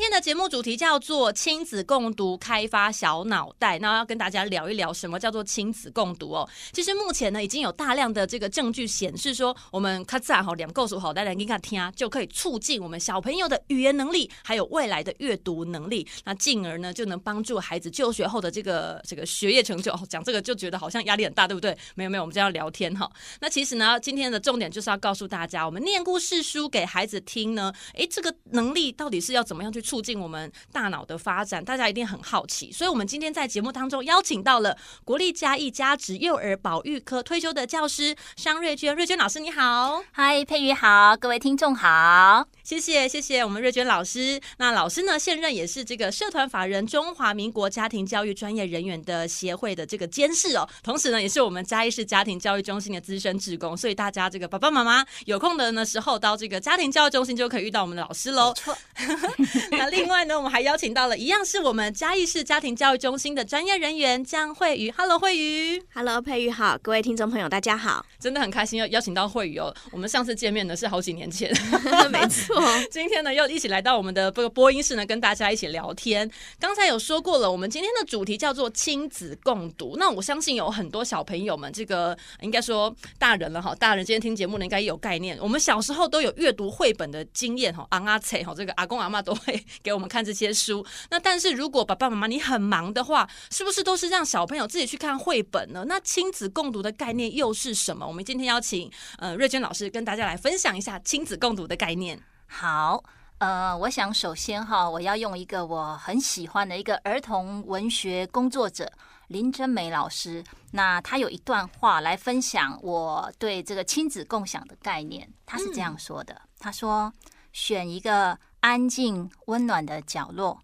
今天的节目主题叫做亲子共读，开发小脑袋。那要跟大家聊一聊什么叫做亲子共读哦。其实目前呢，已经有大量的这个证据显示说，我们咔嚓好两个数好，大家给他听，就可以促进我们小朋友的语言能力，还有未来的阅读能力。那进而呢，就能帮助孩子就学后的这个这个学业成就。讲这个就觉得好像压力很大，对不对？没有没有，我们就要聊天哈。那其实呢，今天的重点就是要告诉大家，我们念故事书给孩子听呢，诶，这个能力到底是要怎么样？去促进我们大脑的发展，大家一定很好奇，所以我们今天在节目当中邀请到了国立嘉义家职幼儿保育科退休的教师商瑞娟，瑞娟老师你好，嗨，佩瑜好，各位听众好，谢谢谢谢我们瑞娟老师。那老师呢，现任也是这个社团法人中华民国家庭教育专业人员的协会的这个监事哦，同时呢，也是我们嘉义市家庭教育中心的资深职工，所以大家这个爸爸妈妈有空的呢时候到这个家庭教育中心就可以遇到我们的老师喽。错。那另外呢，我们还邀请到了一样是我们嘉义市家庭教育中心的专业人员江慧瑜。Hello，慧瑜。Hello，佩瑜好，各位听众朋友大家好，真的很开心要邀请到慧瑜哦。我们上次见面呢是好几年前，没错。今天呢又一起来到我们的这个播音室呢，跟大家一起聊天。刚才有说过了，我们今天的主题叫做亲子共读。那我相信有很多小朋友们，这个应该说大人了哈，大人今天听节目呢应该也有概念。我们小时候都有阅读绘本的经验哈，昂阿切哈，这个阿公阿妈都会 给我们看这些书。那但是如果爸爸妈妈你很忙的话，是不是都是让小朋友自己去看绘本呢？那亲子共读的概念又是什么？我们今天邀请呃瑞娟老师跟大家来分享一下亲子共读的概念。好，呃，我想首先哈，我要用一个我很喜欢的一个儿童文学工作者林真美老师，那她有一段话来分享我对这个亲子共享的概念。她是这样说的：他说，选一个。安静温暖的角落，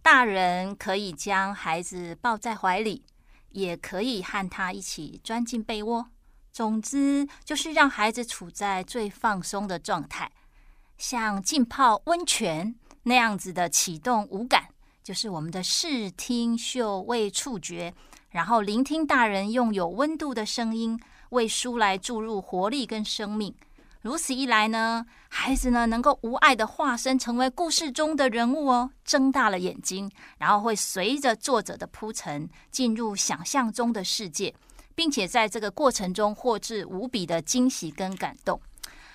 大人可以将孩子抱在怀里，也可以和他一起钻进被窝。总之，就是让孩子处在最放松的状态，像浸泡温泉那样子的启动五感，就是我们的视听嗅味触觉，然后聆听大人用有温度的声音为书来注入活力跟生命。如此一来呢，孩子呢能够无碍的化身成为故事中的人物哦，睁大了眼睛，然后会随着作者的铺陈进入想象中的世界，并且在这个过程中获致无比的惊喜跟感动。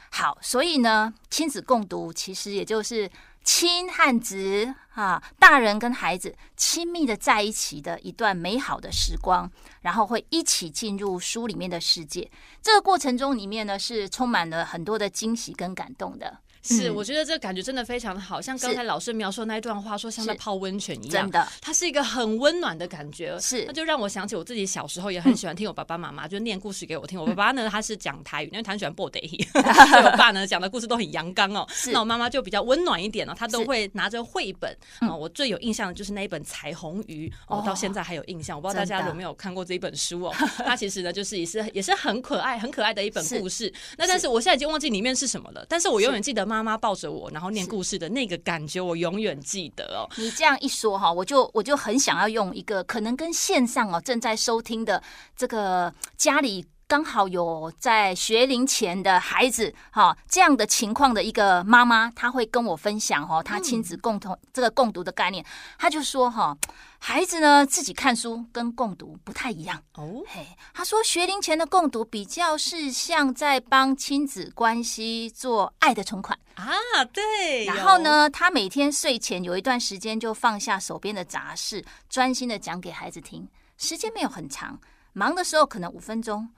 好，所以呢，亲子共读其实也就是。亲和子啊，大人跟孩子亲密的在一起的一段美好的时光，然后会一起进入书里面的世界。这个过程中里面呢，是充满了很多的惊喜跟感动的。是，我觉得这个感觉真的非常的好，像刚才老师描述那一段话，说像在泡温泉一样，真的，它是一个很温暖的感觉。是，那就让我想起我自己小时候也很喜欢听我爸爸妈妈就念故事给我听。我爸爸呢，他是讲台语，因为他很喜欢播台语，所以我爸呢讲的故事都很阳刚哦。那我妈妈就比较温暖一点哦，她都会拿着绘本啊。我最有印象的就是那一本《彩虹鱼》，我，到现在还有印象。我不知道大家有没有看过这一本书哦？它其实呢，就是也是也是很可爱、很可爱的一本故事。那但是我现在已经忘记里面是什么了，但是我永远记得妈妈抱着我。然后念故事的那个感觉，我永远记得哦。你这样一说哈，我就我就很想要用一个可能跟线上哦正在收听的这个家里。刚好有在学龄前的孩子，哈，这样的情况的一个妈妈，她会跟我分享，哈，她亲子共同这个共读的概念，她就说，哈，孩子呢自己看书跟共读不太一样。哦，嘿，她说学龄前的共读比较是像在帮亲子关系做爱的存款。啊，对，然后呢，她每天睡前有一段时间就放下手边的杂事，专心的讲给孩子听，时间没有很长，忙的时候可能五分钟。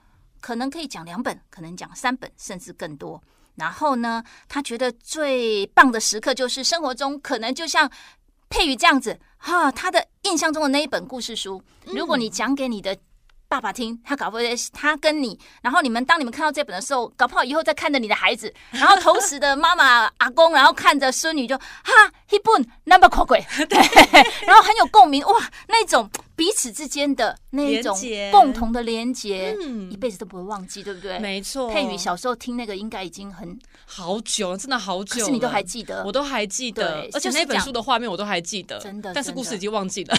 可能可以讲两本，可能讲三本，甚至更多。然后呢，他觉得最棒的时刻就是生活中可能就像佩宇这样子，哈，他的印象中的那一本故事书，如果你讲给你的爸爸听，他搞不好他跟你，然后你们当你们看到这本的时候，搞不好以后再看着你的孩子，然后同时的妈妈阿公，然后看着孙女就哈，一本那么可贵，对，然后很有共鸣哇，那种。彼此之间的那一种共同的连接，嗯一辈子都不会忘记，对不对？没错。佩宇小时候听那个应该已经很，好久了，真的好久了，可是你都还记得，我都还记得，而且那本书的画面我都还记得，真的但是故事已经忘记了。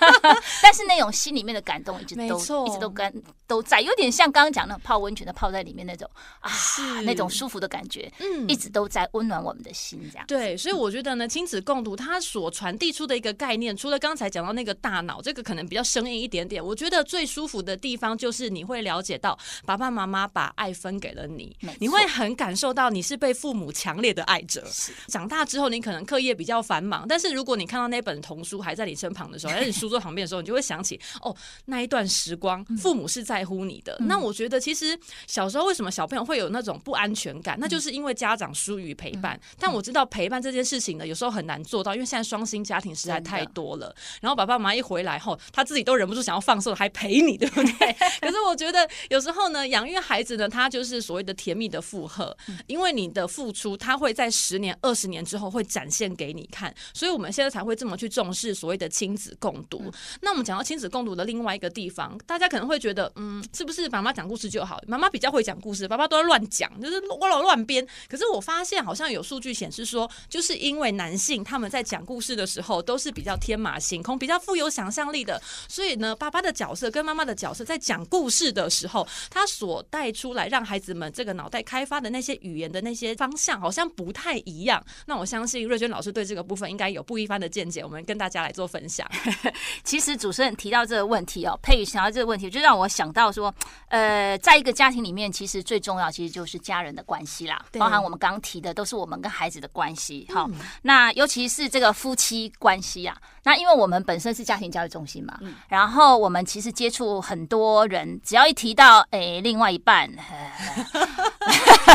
但是那种心里面的感动一直都一直都跟都在，有点像刚刚讲的泡温泉的泡在里面那种啊是，那种舒服的感觉，嗯一直都在温暖我们的心，这样。对，所以我觉得呢，亲子共读它所传递出的一个概念，除了刚才讲到那个大脑，这个可能比较生硬一点点。我觉得最舒服的地方就是你会了解到爸爸妈妈把爱分给了你，你会很感受到你是被父母强烈的爱着。长大之后，你可能课业比较繁忙，但是如果你看到那本童书还在你身旁的时候，还在你书桌旁边的时候，你就会想起哦，那一段时光，父母是在乎你的。嗯那我觉得其实小时候为什么小朋友会有那种不安全感，那就是因为家长疏于陪伴。但我知道陪伴这件事情呢，有时候很难做到，因为现在双薪家庭实在太多了。然后爸爸妈妈一回来后，他自己都忍不住想要放松，还陪你，对不对？可是我觉得有时候呢，养育孩子呢，他就是所谓的甜蜜的负荷，因为你的付出，他会在十年、二十年之后会展现给你看。所以我们现在才会这么去重视所谓的亲子共读。那我们讲到亲子共读的另外一个地方，大家可能会觉得，嗯，是不是妈妈讲故事就好？妈妈比较会讲故事，爸爸都在乱讲，就是我老乱编。可是我发现好像有数据显示说，就是因为男性他们在讲故事的时候都是比较天马行空、比较富有想象力的，所以呢，爸爸的角色跟妈妈的角色在讲故事的时候，他所带出来让孩子们这个脑袋开发的那些语言的那些方向好像不太一样。那我相信瑞娟老师对这个部分应该有不一般的见解，我们跟大家来做分享。其实主持人提到这个问题哦，佩宇想到这个问题，就让我想到说，呃，在一个家庭里面，其实最重要其实就是家人的关系啦，包含我们刚刚提的都是我们跟孩子的关系。好、那尤其是这个夫妻关系啊，那因为我们本身是家庭教育中心嘛，然后我们其实接触很多人，只要一提到诶另外一半，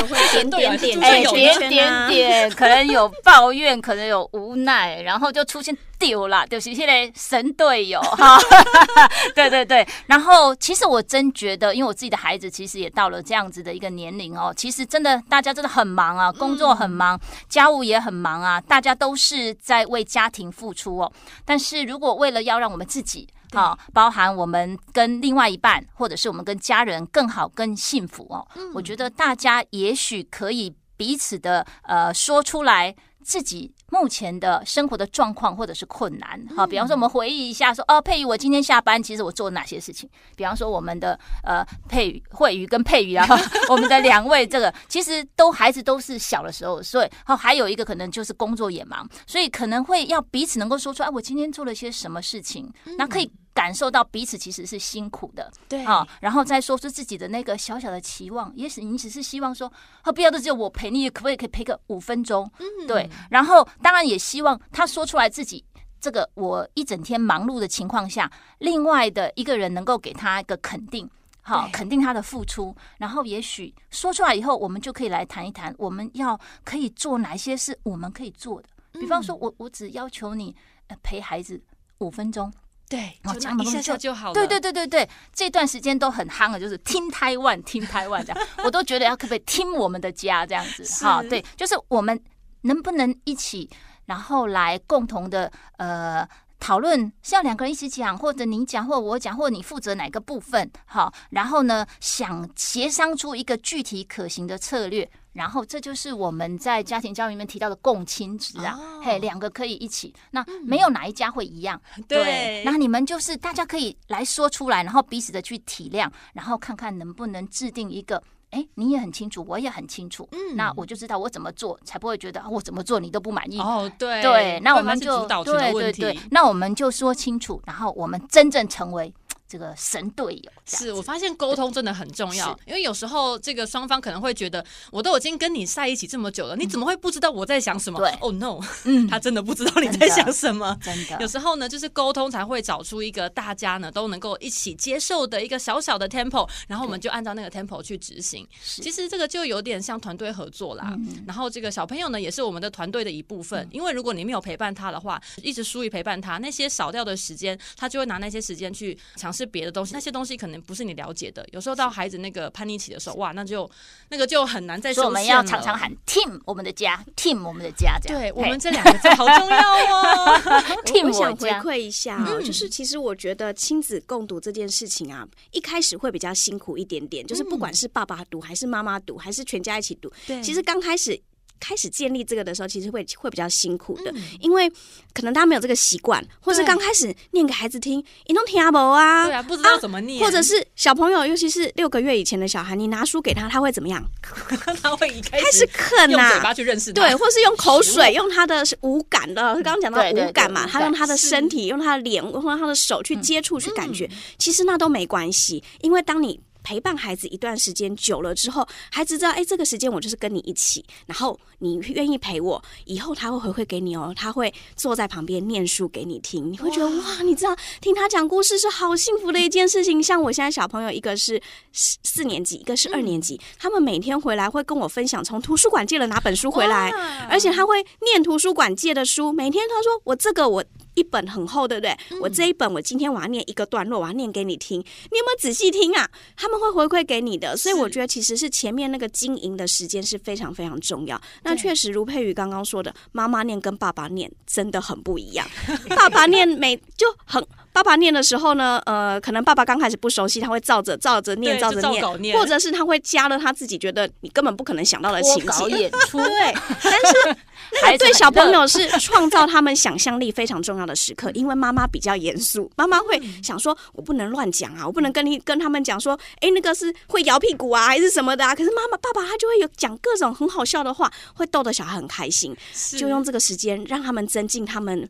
会点点点，哎有点点 啊点，可能有抱怨，可能有无奈，然后就出现丢了，就是现在神队友 哈。对对对，然后其实我真觉得，因为我自己的孩子其实也到了这样子的一个年龄哦，其实真的大家真的很忙啊，工作很忙，家务也很忙啊，大家都是在为家庭付出哦。但是如果为了要让我们自己好，包含我们跟另外一半，或者是我们跟家人更好、更幸福哦，我觉得大家也许可以彼此的呃说出来。自己目前的生活的状况或者是困难，好，比方说我们回忆一下说，说哦，佩瑜，我今天下班其实我做了哪些事情？比方说我们的呃佩瑜、慧瑜跟佩瑜啊，我们的两位这个其实都孩子都是小的时候，所以好还有一个可能就是工作也忙，所以可能会要彼此能够说出来，哎，我今天做了些什么事情，那可以。感受到彼此其实是辛苦的，对啊，然后再说出自己的那个小小的期望，也许你只是希望说，哦，不要的只有我陪你，可不可以可以陪个五分钟？嗯，对，然后当然也希望他说出来自己这个我一整天忙碌的情况下，另外的一个人能够给他一个肯定，好，肯定他的付出，然后也许说出来以后，我们就可以来谈一谈，我们要可以做哪些是我们可以做的，比方说我我只要求你陪孩子五分钟。对，哦，讲一下下就好了。对对对对对，这段时间都很夯的，就是听台湾，听台湾这样，我都觉得要可不可以听我们的家这样子？哈，对，就是我们能不能一起，然后来共同的呃讨论，是要两个人一起讲，或者你讲，或者我讲，或者你负责哪个部分？好，然后呢，想协商出一个具体可行的策略。然后这就是我们在家庭教育里面提到的共亲职啊，哦、嘿，两个可以一起，那没有哪一家会一样，嗯、对，对，那你们就是大家可以来说出来，然后彼此的去体谅，然后看看能不能制定一个，哎，你也很清楚，我也很清楚，嗯，那我就知道我怎么做，才不会觉得我怎么做你都不满意哦，对。对，那我们就对对对，那我们就说清楚，然后我们真正成为。这个神队友是我发现沟通真的很重要，因为有时候这个双方可能会觉得，我都已经跟你在一起这么久了，你怎么会不知道我在想什么？对，Oh no，嗯，他真的不知道你在想什么。真的，有时候呢，就是沟通才会找出一个大家呢都能够一起接受的一个小小的 tempo，然后我们就按照那个 tempo 去执行。其实这个就有点像团队合作啦。然后这个小朋友呢也是我们的团队的一部分，因为如果你没有陪伴他的话，一直疏于陪伴他，那些少掉的时间，他就会拿那些时间去尝试。是别的东西，那些东西可能不是你了解的。有时候到孩子那个叛逆期的时候，哇，那就那个就很难再说。我们要常常喊 “team 我们的家 ”，“team 我们的家”这样。对，我们这两个字好重要哦。team 我想回馈一下哦，就是其实我觉得亲子共读这件事情啊，一开始会比较辛苦一点点，就是不管是爸爸读还是妈妈读，还是全家一起读，对，其实刚开始。开始建立这个的时候，其实会会比较辛苦的，嗯、因为可能大家没有这个习惯，或是刚开始念给孩子听，你都听不啊，对啊，不知道怎么念，啊，或者是小朋友，尤其是六个月以前的小孩，你拿书给他，他会怎么样？他会一开始啃呐，啊，嘴巴去认识，对，或是用口水，用他的五感的，刚刚讲到五感嘛，他用他的身体，用他的脸，用他的手去接触，去感觉，嗯、其实那都没关系，因为当你。陪伴孩子一段时间久了之后，孩子知道，哎，这个时间我就是跟你一起，然后你愿意陪我，以后他会回馈给你哦，他会坐在旁边念书给你听，你会觉得哇，哇，你知道听他讲故事是好幸福的一件事情。像我现在小朋友，一个是 四四年级，一个是二年级，嗯、他们每天回来会跟我分享从图书馆借了哪本书回来，而且他会念图书馆借的书，每天他说我这个我。一本很厚，对不对？嗯、我这一本，我今天我要念一个段落，我要念给你听。你有没有仔细听啊？他们会回馈给你的，所以我觉得其实是前面那个经营的时间是非常非常重要。那确实如佩瑜刚刚说的，妈妈念跟爸爸念真的很不一样。爸爸念每就很。爸爸念的时候呢，呃，可能爸爸刚开始不熟悉，他会照着照着念，照着念，念，或者是他会加了他自己觉得你根本不可能想到的情节演出。对，但是 那个对小朋友是创造他们想象力非常重要的时刻，因为妈妈比较严肃，妈妈会想说，我不能乱讲啊，我不能跟你跟他们讲说，哎，那个是会摇屁股啊，还是什么的啊？可是妈妈爸爸他就会有讲各种很好笑的话，会逗得小孩很开心，就用这个时间让他们增进他们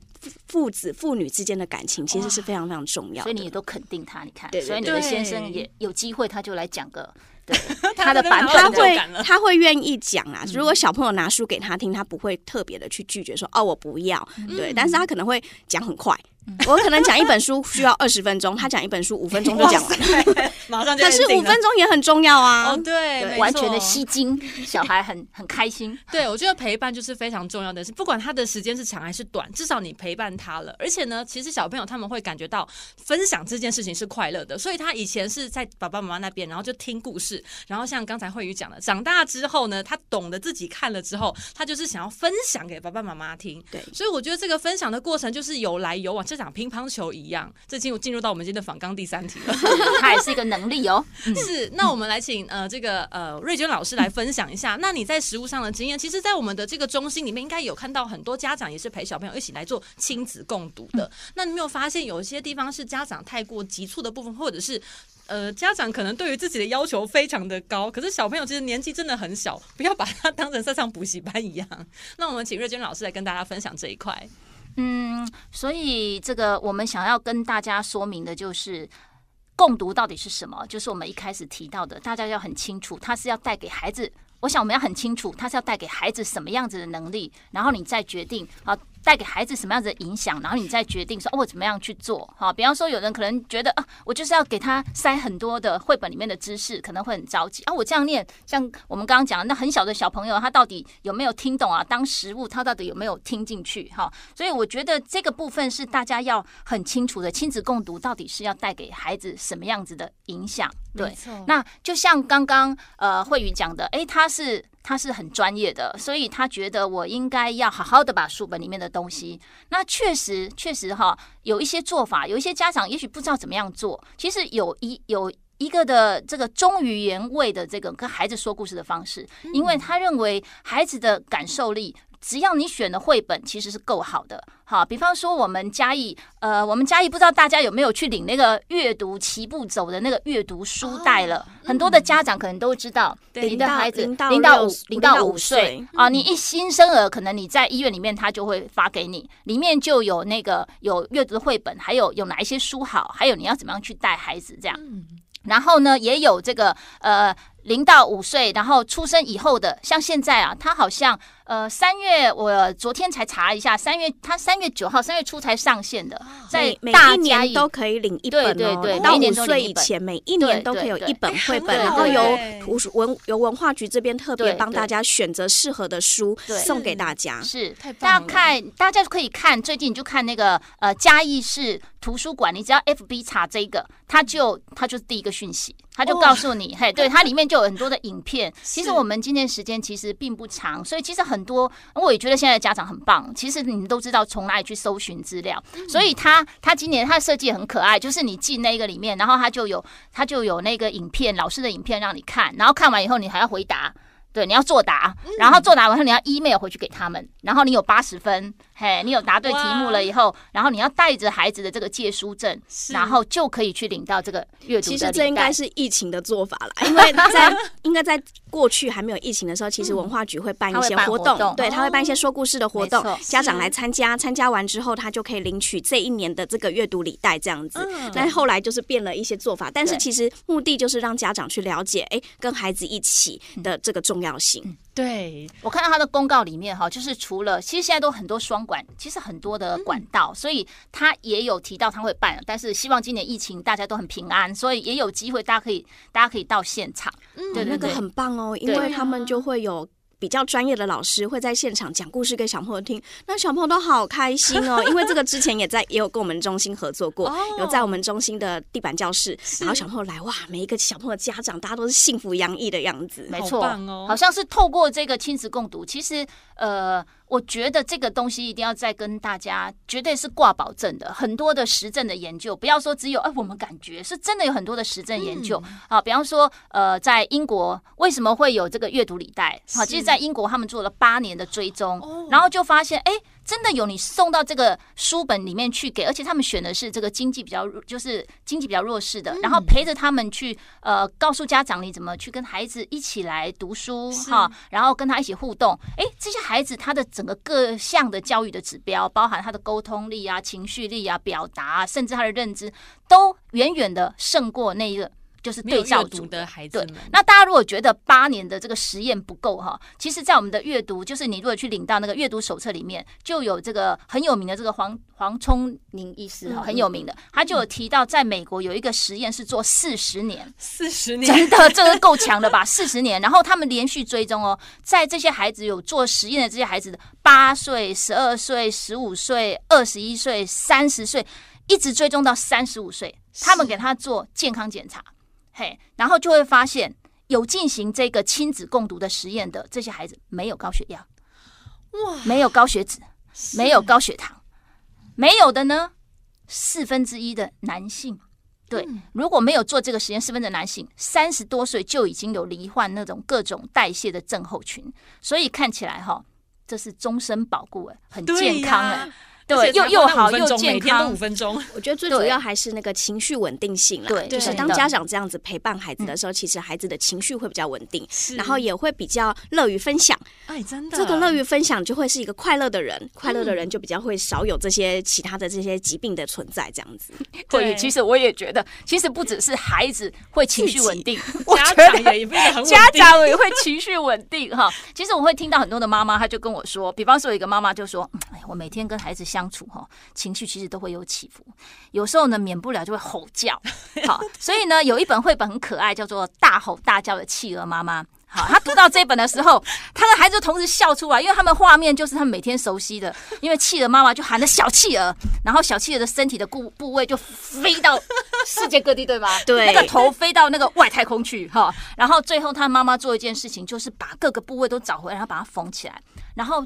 父子父女之间的感情，其实是非常。非常非常重要，所以你也都肯定他。你看，对对对，所以你的先生也有机会，他就来讲个。对他的版本，他会他会愿意讲啊。如果小朋友拿书给他听，他不会特别的去拒绝说哦，我不要。对，但是他可能会讲很快。我可能讲一本书需要二十分钟，他讲一本书五分钟就讲完了，马上就。可是五分钟也很重要啊！哦，对，完全的吸睛，小孩很很开心。对，我觉得陪伴就是非常重要的是，不管他的时间是长还是短，至少你陪伴他了。而且呢，其实小朋友他们会感觉到分享这件事情是快乐的，所以他以前是在爸爸妈妈那边，然后就听故事。然后像刚才慧宇讲的，长大之后呢，他懂得自己看了之后，他就是想要分享给爸爸妈妈听。对，所以我觉得这个分享的过程就是有来有往，就像乒乓球一样。这进入进入到我们今天的访纲第三题了，它也是一个能力哦。是，那我们来请呃这个呃瑞娟老师来分享一下。那你在实务上的经验，其实，在我们的这个中心里面，应该有看到很多家长也是陪小朋友一起来做亲子共读的。那你没有发现有一些地方是家长太过急促的部分，或者是？呃，家长可能对于自己的要求非常的高，可是小朋友其实年纪真的很小，不要把他当成在上补习班一样。那我们请瑞娟老师来跟大家分享这一块。嗯，所以这个我们想要跟大家说明的就是，共读到底是什么？就是我们一开始提到的，大家要很清楚，它是要带给孩子。我想我们要很清楚，它是要带给孩子什么样子的能力，然后你再决定啊。带给孩子什么样子的影响，然后你再决定说哦，我怎么样去做？好，比方说有人可能觉得啊，我就是要给他塞很多的绘本里面的知识，可能会很着急啊。我这样念，像我们刚刚讲的那很小的小朋友，他到底有没有听懂啊？当食物，他到底有没有听进去？哈，所以我觉得这个部分是大家要很清楚的。亲子共读到底是要带给孩子什么样子的影响？对，那就像刚刚呃慧宇讲的，哎，他是。他是很专业的，所以他觉得我应该要好好的把书本里面的东西。那确实，确实哈，有一些做法，有一些家长也许不知道怎么样做。其实有一有一个的这个忠于原味的这个跟孩子说故事的方式，因为他认为孩子的感受力。只要你选的绘本其实是够好的，好，比方说我们嘉义，呃，我们嘉义不知道大家有没有去领那个阅读齐步走的那个阅读书袋了？很多的家长可能都知道，你的孩子零到五零到五岁啊，你一新生儿，可能你在医院里面他就会发给你，里面就有那个有阅读的绘本，还有有哪一些书好，还有你要怎么样去带孩子这样，然后呢，也有这个呃零到五岁，然后出生以后的，像现在啊，他好像。呃，三月我昨天才查了一下，三月他三月九号、三月初才上线的，在每大一年都可以领一本哦，对对对到五岁以前，每一年都可以有一本绘本，然后由图书文由文化局这边特别帮大家选择适合的书对送给大家。是太棒了大家看，大家可以看，最近你就看那个呃嘉义市图书馆，你只要 FB 查这个，它就它就是第一个讯息，它就告诉你，嘿，对，它里面就有很多的影片。其实我们今天时间其实并不长，所以其实很多我也觉得现在的家长很棒。其实你们都知道从哪里去搜寻资料，所以他他今年他的设计很可爱，就是你进那个里面，然后他就有他就有那个影片，老师的影片让你看，然后看完以后你还要回答。对，你要作答，然后作答完后你要 email 回去给他们，然后你有八十分，嘿，你有答对题目了以后，然后你要带着孩子的这个借书证，然后就可以去领到这个阅读。其实这应该是疫情的做法了，因为在 应该在过去还没有疫情的时候，其实文化局会办一些活动，嗯、对，他会办一些说故事的活动，哦、家长来参加，参加完之后他就可以领取这一年的这个阅读礼袋这样子。嗯、但后来就是变了一些做法，但是其实目的就是让家长去了解，哎，跟孩子一起的这个重要性。嗯对，我看到他的公告里面哈，就是除了其实现在都很多双管，其实很多的管道，嗯、所以他也有提到他会办，但是希望今年疫情大家都很平安，所以也有机会大家可以大家可以到现场，嗯，对，那个很棒哦，因为他们就会有。比较专业的老师会在现场讲故事给小朋友听，那小朋友都好开心哦。因为这个之前也在也有跟我们中心合作过，有在我们中心的地板教室，然后小朋友来哇，每一个小朋友的家长大家都是幸福洋溢的样子，没错，好像是透过这个亲子共读，其实呃。我觉得这个东西一定要再跟大家，绝对是挂保证的。很多的实证的研究，不要说只有哎，我们感觉是真的有很多的实证研究啊。比方说，呃，在英国为什么会有这个阅读礼袋？好，其实，在英国他们做了八年的追踪，然后就发现，哎。真的有你送到这个书本里面去给，而且他们选的是这个经济比较弱，就是经济比较弱势的，然后陪着他们去呃告诉家长你怎么去跟孩子一起来读书哈，然后跟他一起互动。哎，这些孩子他的整个各项的教育的指标，包含他的沟通力啊、情绪力啊、表达啊，甚至他的认知，都远远的胜过那一个。就是对照组的孩子们。对，那大家如果觉得八年的这个实验不够哈，其实，在我们的阅读，就是你如果去领到那个阅读手册里面，就有这个很有名的这个黄黄聪宁医师哈，很有名的，他就有提到，在美国有一个实验是做四十年，四十年，真的这个够强的吧？四十年，然后他们连续追踪哦，在这些孩子有做实验的这些孩子的八岁、十二岁、十五岁、二十一岁、三十岁，一直追踪到三十五岁，他们给他做健康检查。嘿，然后就会发现有进行这个亲子共读的实验的这些孩子没有高血压，哇，没有高血脂，没有高血糖，没有的呢，四分之一的男性，对，如果没有做这个实验，四分之一的男性三十多岁就已经有罹患那种各种代谢的症候群，所以看起来哈，这是终身保固哎，很健康哎。对，又又好又健康，五分钟。我觉得最主要还是那个情绪稳定性啦。对，就是当家长这样子陪伴孩子的时候，其实孩子的情绪会比较稳定，然后也会比较乐于分享。哎，真的，这个乐于分享就会是一个快乐的人，快乐的人就比较会少有这些其他的这些疾病的存在。这样子，对，其实我也觉得，其实不只是孩子会情绪稳定，家长也会很稳定，家长也会情绪稳定哈。其实我会听到很多的妈妈，她就跟我说，比方说有一个妈妈就说：“哎，我每天跟孩子相。”相处哈，情绪其实都会有起伏，有时候呢，免不了就会吼叫。好，所以呢，有一本绘本很可爱，叫做《大吼大叫的企鹅妈妈》。好，他读到这本的时候，他的孩子同时笑出来，因为他们画面就是他们每天熟悉的。因为企鹅妈妈就喊着小企鹅，然后小企鹅的身体的部部位就飞到世界各地，对吧？对，那个头飞到那个外太空去哈。然后最后他妈妈做一件事情，就是把各个部位都找回来，然后把它缝起来，然后。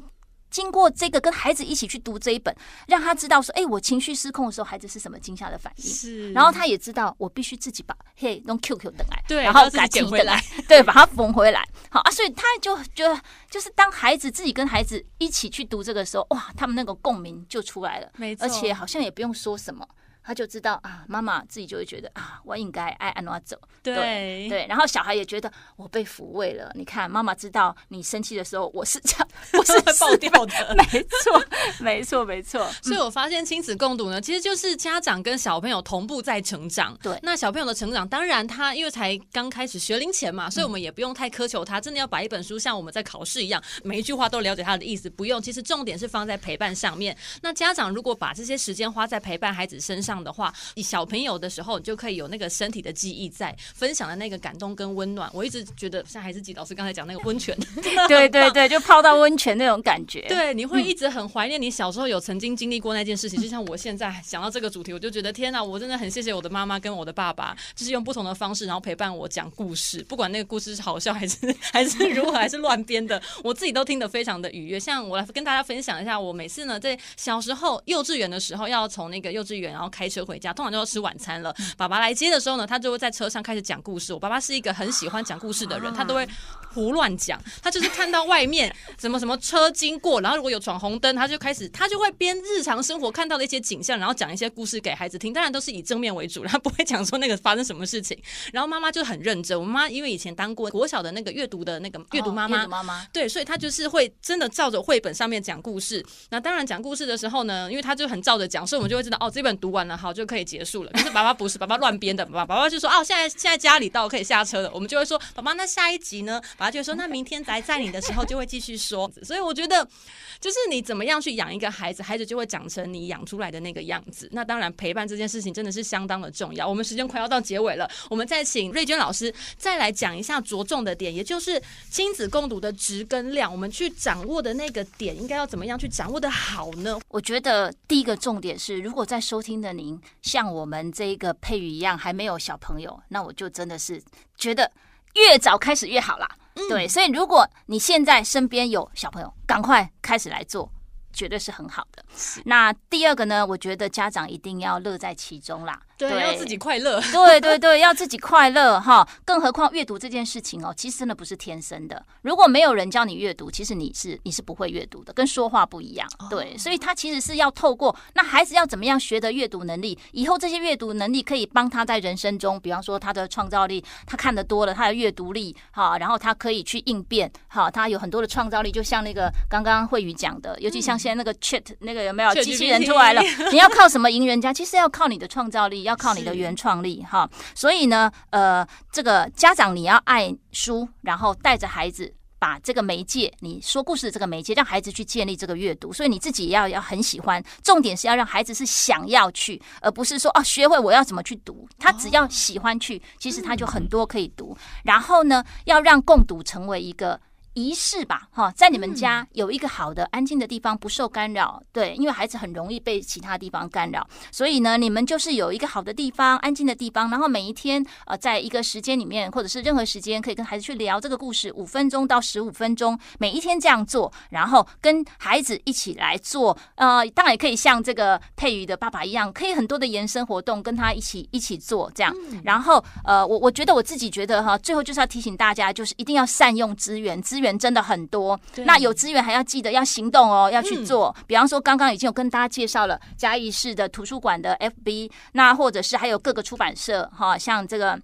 经过这个跟孩子一起去读这一本，让他知道说，哎，我情绪失控的时候，孩子是什么惊吓的反应。是，然后他也知道，我必须自己把嘿弄 QQ 等来，对，然后赶紧回来，对，把它缝回来。好啊，所以他就觉得，就是当孩子自己跟孩子一起去读这个时候，哇，他们那个共鸣就出来了，没错，而且好像也不用说什么。他就知道啊，妈妈自己就会觉得啊，我应该爱安娜走，对对，对，然后小孩也觉得我被抚慰了。你看，妈妈知道你生气的时候，我是这样，我是会爆掉的，没错，没错，没错。所以我发现亲子共读呢，其实就是家长跟小朋友同步在成长。对，那小朋友的成长，当然他因为才刚开始学龄前嘛，所以我们也不用太苛求他，真的要把一本书像我们在考试一样，每一句话都了解他的意思，不用。其实重点是放在陪伴上面。那家长如果把这些时间花在陪伴孩子身上的话，你小朋友的时候，你就可以有那个身体的记忆在分享的那个感动跟温暖。我一直觉得像还是季老师刚才讲那个温泉，对对对，就泡到温泉那种感觉。对，你会一直很怀念你小时候有曾经经历过那件事情。就像我现在想到这个主题，我就觉得天哪，我真的很谢谢我的妈妈跟我的爸爸，就是用不同的方式，然后陪伴我讲故事，不管那个故事是好笑还是 还是如何还是乱编的，我自己都听得非常的愉悦。像我来跟大家分享一下，我每次呢在小时候幼稚园的时候，要从那个幼稚园然后开车回家，通常就要吃晚餐了。爸爸来接的时候呢，他就会在车上开始讲故事。我爸爸是一个很喜欢讲故事的人，他都会胡乱讲。他就是看到外面什么什么车经过，然后如果有闯红灯，他就开始他就会编日常生活看到的一些景象，然后讲一些故事给孩子听。当然都是以正面为主，他不会讲说那个发生什么事情。然后妈妈就很认真，我妈因为以前当过国小的那个阅读的那个阅读妈妈，妈妈对，所以她就是会真的照着绘本上面讲故事。那当然讲故事的时候呢，因为他就很照着讲，所以我们就会知道哦，这本读完了，好就可以结束了。可是爸爸不是，爸爸乱编的，爸爸爸爸就说哦，现在现在家里到可以下车了，我们就会说爸爸，那下一集呢？爸就说那明天来载你的时候就会继续说。所以我觉得，就是你怎么样去养一个孩子，孩子就会长成你养出来的那个样子。那当然陪伴这件事情真的是相当的重要。我们时间快要到结尾了，我们再请瑞娟老师再来讲一下着重的点，也就是亲子共读的质跟量，我们去掌握的那个点应该要怎么样去掌握的好呢？我觉得第一个重点是，如果在收听的您像我们这个佩瑜一样还没有小朋友，那我就真的是觉得越早开始越好啦。对，所以如果你现在身边有小朋友，赶快开始来做。绝对是很好的。那第二个呢？我觉得家长一定要乐在其中啦。对，对要自己快乐。对对对，要自己快乐哈。更何况阅读这件事情哦，其实真的不是天生的。如果没有人教你阅读，其实你是你是不会阅读的，跟说话不一样。对，所以他其实是要透过那孩子要怎么样学的阅读能力，以后这些阅读能力可以帮他在人生中，比方说他的创造力，他看得多了，他的阅读力哈，然后他可以去应变哈，他有很多的创造力，就像那个刚刚慧宇讲的，尤其像现在那个 Chat 那个有没有机器人出来了？你要靠什么赢人家？其实要靠你的创造力，要靠你的原创力哈。所以呢，呃，这个家长你要爱书，然后带着孩子把这个媒介，你说故事的这个媒介，让孩子去建立这个阅读。所以你自己也要要很喜欢，重点是要让孩子是想要去，而不是说哦，学会我要怎么去读。他只要喜欢去，其实他就很多可以读。然后呢，要让共读成为一个。仪式吧，哈，在你们家有一个好的、安静的地方，不受干扰。对，因为孩子很容易被其他地方干扰，所以呢，你们就是有一个好的地方、安静的地方。然后每一天，呃，在一个时间里面，或者是任何时间，可以跟孩子去聊这个故事，五分钟到十五分钟，每一天这样做，然后跟孩子一起来做。呃，当然也可以像这个佩瑜的爸爸一样，可以很多的延伸活动，跟他一起一起做这样。然后，呃，我我觉得我自己觉得哈，最后就是要提醒大家，就是一定要善用资源，资源。资源真的很多，那有资源还要记得要行动哦，要去做。比方说，刚刚已经有跟大家介绍了嘉义市的图书馆的 FB，那或者是还有各个出版社哈，像这个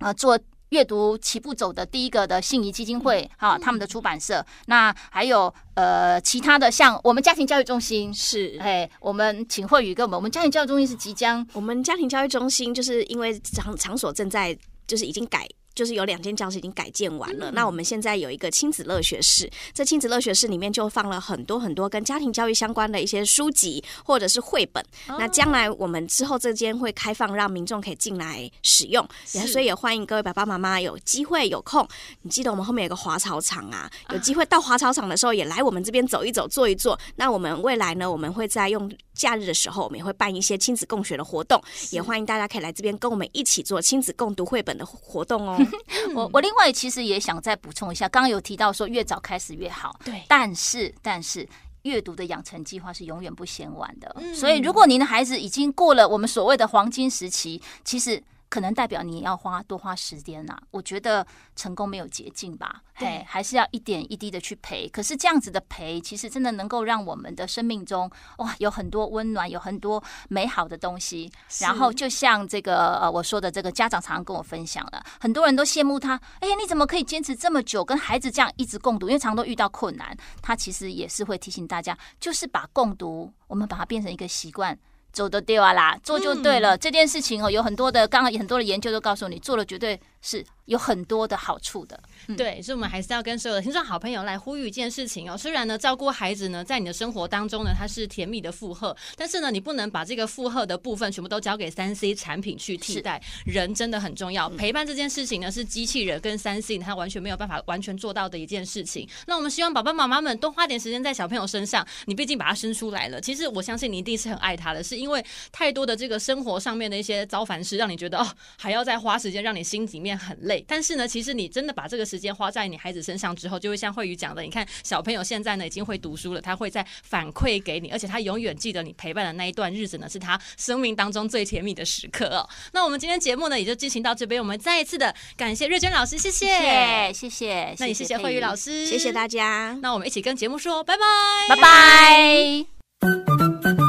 呃做阅读起步走的第一个的信谊基金会哈，他们的出版社，那还有呃其他的像我们家庭教育中心是哎，我们请慧宇跟我们，我们家庭教育中心是即将，我们家庭教育中心就是因为场场所正在就是已经改。就是有两间教室已经改建完了，嗯、那我们现在有一个亲子乐学室，这亲子乐学室里面就放了很多很多跟家庭教育相关的一些书籍或者是绘本。哦、那将来我们之后这间会开放让民众可以进来使用，也所以也欢迎各位爸爸妈妈有机会有空，你记得我们后面有个滑草场啊，有机会到滑草场的时候也来我们这边走一走、坐一坐。那我们未来呢，我们会再用假日的时候，我们也会办一些亲子共学的活动，也欢迎大家可以来这边跟我们一起做亲子共读绘本的活动哦。我我另外其实也想再补充一下，刚刚有提到说越早开始越好，对，但是但是阅读的养成计划是永远不嫌晚的，所以如果您的孩子已经过了我们所谓的黄金时期，其实。可能代表你要花多花时间呐、啊。我觉得成功没有捷径吧，对，还是要一点一滴的去陪。可是这样子的陪，其实真的能够让我们的生命中哇，有很多温暖，有很多美好的东西。然后就像这个呃，我说的这个家长常常跟我分享了，很多人都羡慕他，哎呀，你怎么可以坚持这么久，跟孩子这样一直共读？因为常常都遇到困难，他其实也是会提醒大家，就是把共读，我们把它变成一个习惯。走的对啊啦，做就对了。嗯、这件事情哦，有很多的，刚刚很多的研究都告诉你，做了绝对是有很多的好处的。嗯、对，所以我们还是要跟所有的听众好朋友来呼吁一件事情哦。虽然呢，照顾孩子呢，在你的生活当中呢，它是甜蜜的负荷，但是呢，你不能把这个负荷的部分全部都交给三 C 产品去替代。人真的很重要，陪伴这件事情呢，是机器人跟三 C 它完全没有办法完全做到的一件事情。那我们希望爸爸妈妈们多花点时间在小朋友身上。你毕竟把他生出来了，其实我相信你一定是很爱他的，是因为太多。的这个生活上面的一些遭烦事，让你觉得哦，还要再花时间，让你心里面很累。但是呢，其实你真的把这个时间花在你孩子身上之后，就会像慧宇讲的，你看小朋友现在呢已经会读书了，他会在反馈给你，而且他永远记得你陪伴的那一段日子呢，是他生命当中最甜蜜的时刻哦。那我们今天节目呢也就进行到这边，我们再一次的感谢瑞娟老师，谢谢，谢谢，那也谢谢慧宇老师，谢谢大家。那我们一起跟节目说拜拜，拜拜。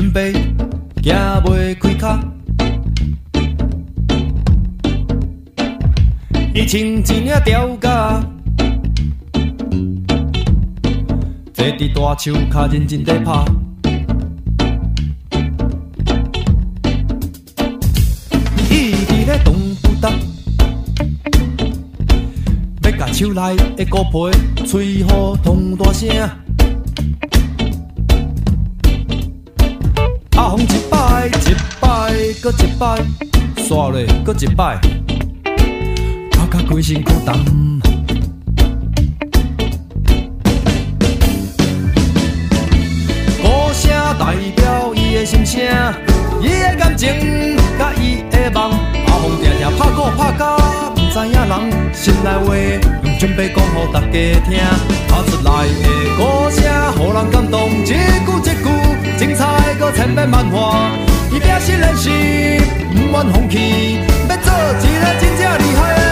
准备行袂开卡，伊穿一领吊嘎，坐伫大树下认真地拍，伊伫咧动不动，要甲手内的鼓皮吹好通大声。阿红一摆一摆，搁一摆，刷嘞搁一摆，我甲规身躯重。鼓声代表伊的心声，伊的感情，甲伊的梦。阿红定定拍鼓拍甲，毋知影人心内话，用准备讲予大家听。打出来的鼓声，予人感动，一句一句。精彩搁千变万化，伊拼死练习，毋愿放弃，要做一个真正厉害的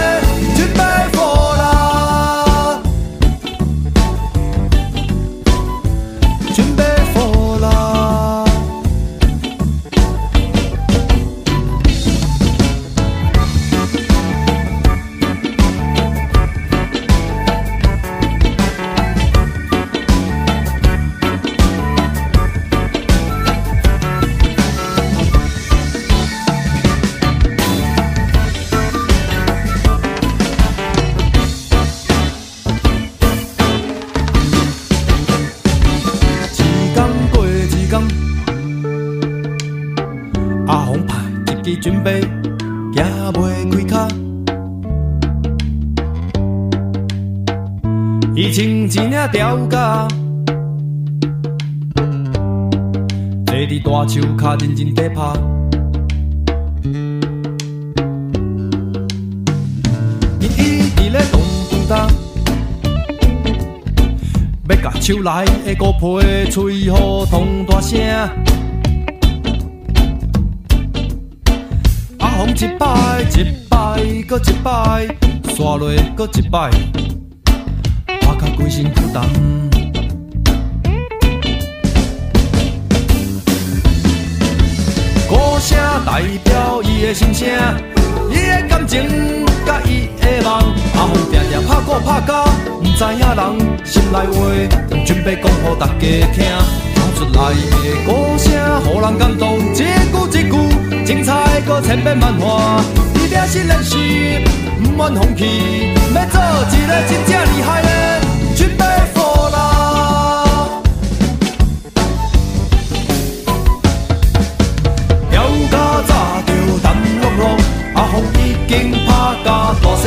一领吊嘎，坐伫大树骹认真地拍，伊一直咧动不动，要甲手内的鼓皮吹好通大声。阿红一摆一摆，搁一摆，刷落搁一摆，我甲规身躯重。鼓声代表伊的心声，伊的感情，甲伊的梦。阿红定定拍鼓拍甲，毋知影人心内话，准备讲予大家听。出来的歌声，予人感动，一句一句，精彩搁千变万化。伊拼死练习，毋愿放弃，要做一个真正厉害的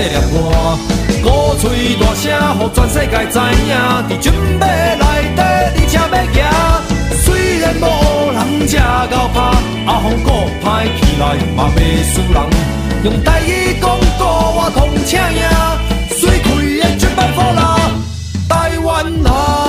抓伴，鼓吹大声，予全世界知影，伫准备内底，而且要行。虽然无人吃到饱，阿风哥歹起来嘛袂输人，用台语讲古话通请影，水开的绝版风啦，台湾人。